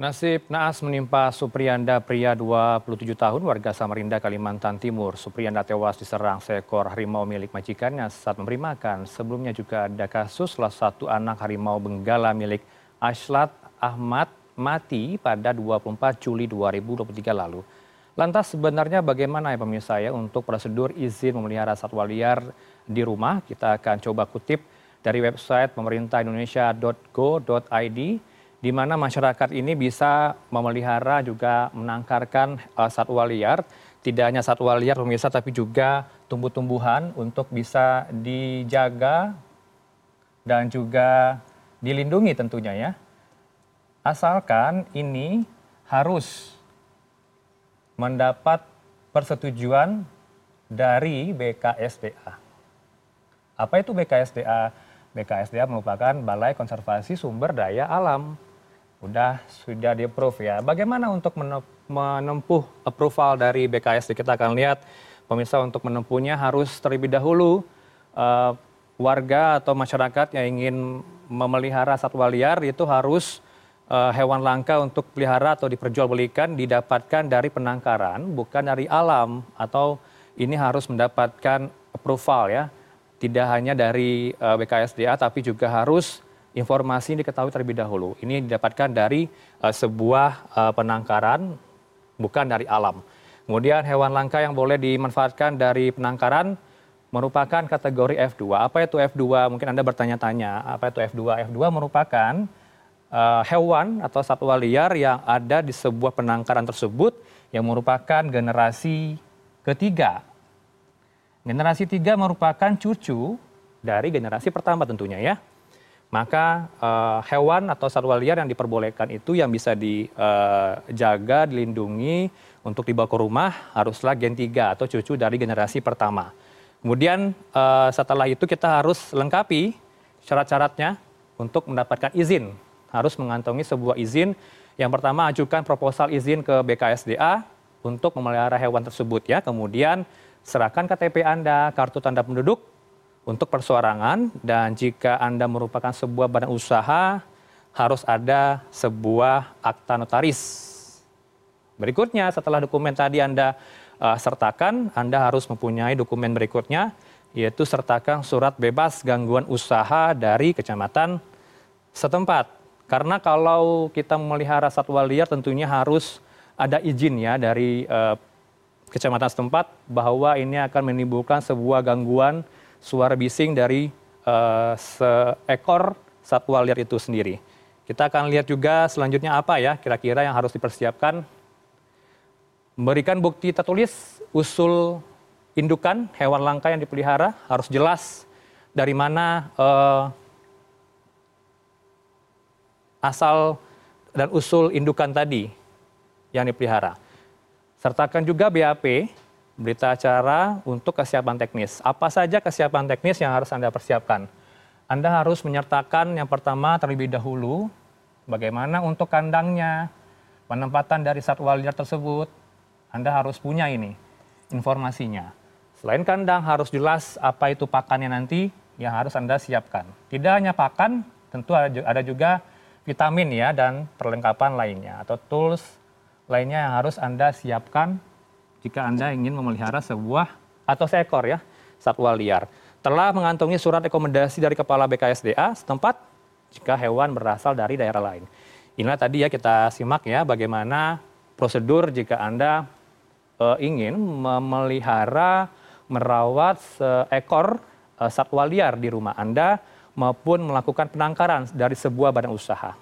Nasib naas menimpa Supriyanda pria 27 tahun warga Samarinda, Kalimantan Timur. Supriyanda tewas diserang seekor harimau milik majikannya saat memberi makan. Sebelumnya juga ada kasus salah satu anak harimau benggala milik Ashlat Ahmad mati pada 24 Juli 2023 lalu. Lantas sebenarnya bagaimana ya pemirsa ya untuk prosedur izin memelihara satwa liar di rumah? Kita akan coba kutip dari website pemerintahindonesia.go.id di mana masyarakat ini bisa memelihara juga menangkarkan uh, satwa liar. Tidak hanya satwa liar pemirsa tapi juga tumbuh-tumbuhan untuk bisa dijaga dan juga dilindungi tentunya ya. Asalkan ini harus mendapat persetujuan dari BKSDA. Apa itu BKSDA? BKSDA merupakan Balai Konservasi Sumber Daya Alam sudah sudah di approve ya. Bagaimana untuk menempuh approval dari BKS? Kita akan lihat pemirsa untuk menempuhnya harus terlebih dahulu uh, warga atau masyarakat yang ingin memelihara satwa liar itu harus uh, hewan langka untuk pelihara atau diperjualbelikan didapatkan dari penangkaran bukan dari alam atau ini harus mendapatkan approval ya. Tidak hanya dari uh, eh, BKSDA tapi juga harus informasi ini diketahui terlebih dahulu. Ini didapatkan dari uh, sebuah uh, penangkaran, bukan dari alam. Kemudian hewan langka yang boleh dimanfaatkan dari penangkaran merupakan kategori F2. Apa itu F2? Mungkin Anda bertanya-tanya, apa itu F2? F2 merupakan uh, hewan atau satwa liar yang ada di sebuah penangkaran tersebut yang merupakan generasi ketiga. Generasi tiga merupakan cucu dari generasi pertama tentunya ya maka uh, hewan atau satwa liar yang diperbolehkan itu yang bisa dijaga, uh, dilindungi untuk dibawa ke rumah haruslah gen 3 atau cucu dari generasi pertama. Kemudian uh, setelah itu kita harus lengkapi syarat-syaratnya untuk mendapatkan izin. Harus mengantongi sebuah izin. Yang pertama ajukan proposal izin ke BKSDA untuk memelihara hewan tersebut ya. Kemudian serahkan KTP Anda, kartu tanda penduduk, untuk persoarangan dan jika Anda merupakan sebuah badan usaha harus ada sebuah akta notaris. Berikutnya setelah dokumen tadi Anda uh, sertakan, Anda harus mempunyai dokumen berikutnya yaitu sertakan surat bebas gangguan usaha dari kecamatan setempat. Karena kalau kita memelihara satwa liar tentunya harus ada izin ya dari uh, kecamatan setempat bahwa ini akan menimbulkan sebuah gangguan suara bising dari uh, seekor satwa liar itu sendiri. Kita akan lihat juga selanjutnya apa ya kira-kira yang harus dipersiapkan. Memberikan bukti tertulis usul indukan hewan langka yang dipelihara harus jelas dari mana uh, asal dan usul indukan tadi yang dipelihara. Sertakan juga BAP berita acara untuk kesiapan teknis. Apa saja kesiapan teknis yang harus Anda persiapkan? Anda harus menyertakan yang pertama terlebih dahulu bagaimana untuk kandangnya, penempatan dari satwa liar tersebut. Anda harus punya ini informasinya. Selain kandang harus jelas apa itu pakannya nanti yang harus Anda siapkan. Tidak hanya pakan, tentu ada juga vitamin ya dan perlengkapan lainnya atau tools lainnya yang harus Anda siapkan jika Anda ingin memelihara sebuah atau seekor ya satwa liar. Telah mengantongi surat rekomendasi dari Kepala BKSDA setempat jika hewan berasal dari daerah lain. Inilah tadi ya kita simak ya bagaimana prosedur jika Anda e, ingin memelihara, merawat seekor e, satwa liar di rumah Anda maupun melakukan penangkaran dari sebuah badan usaha.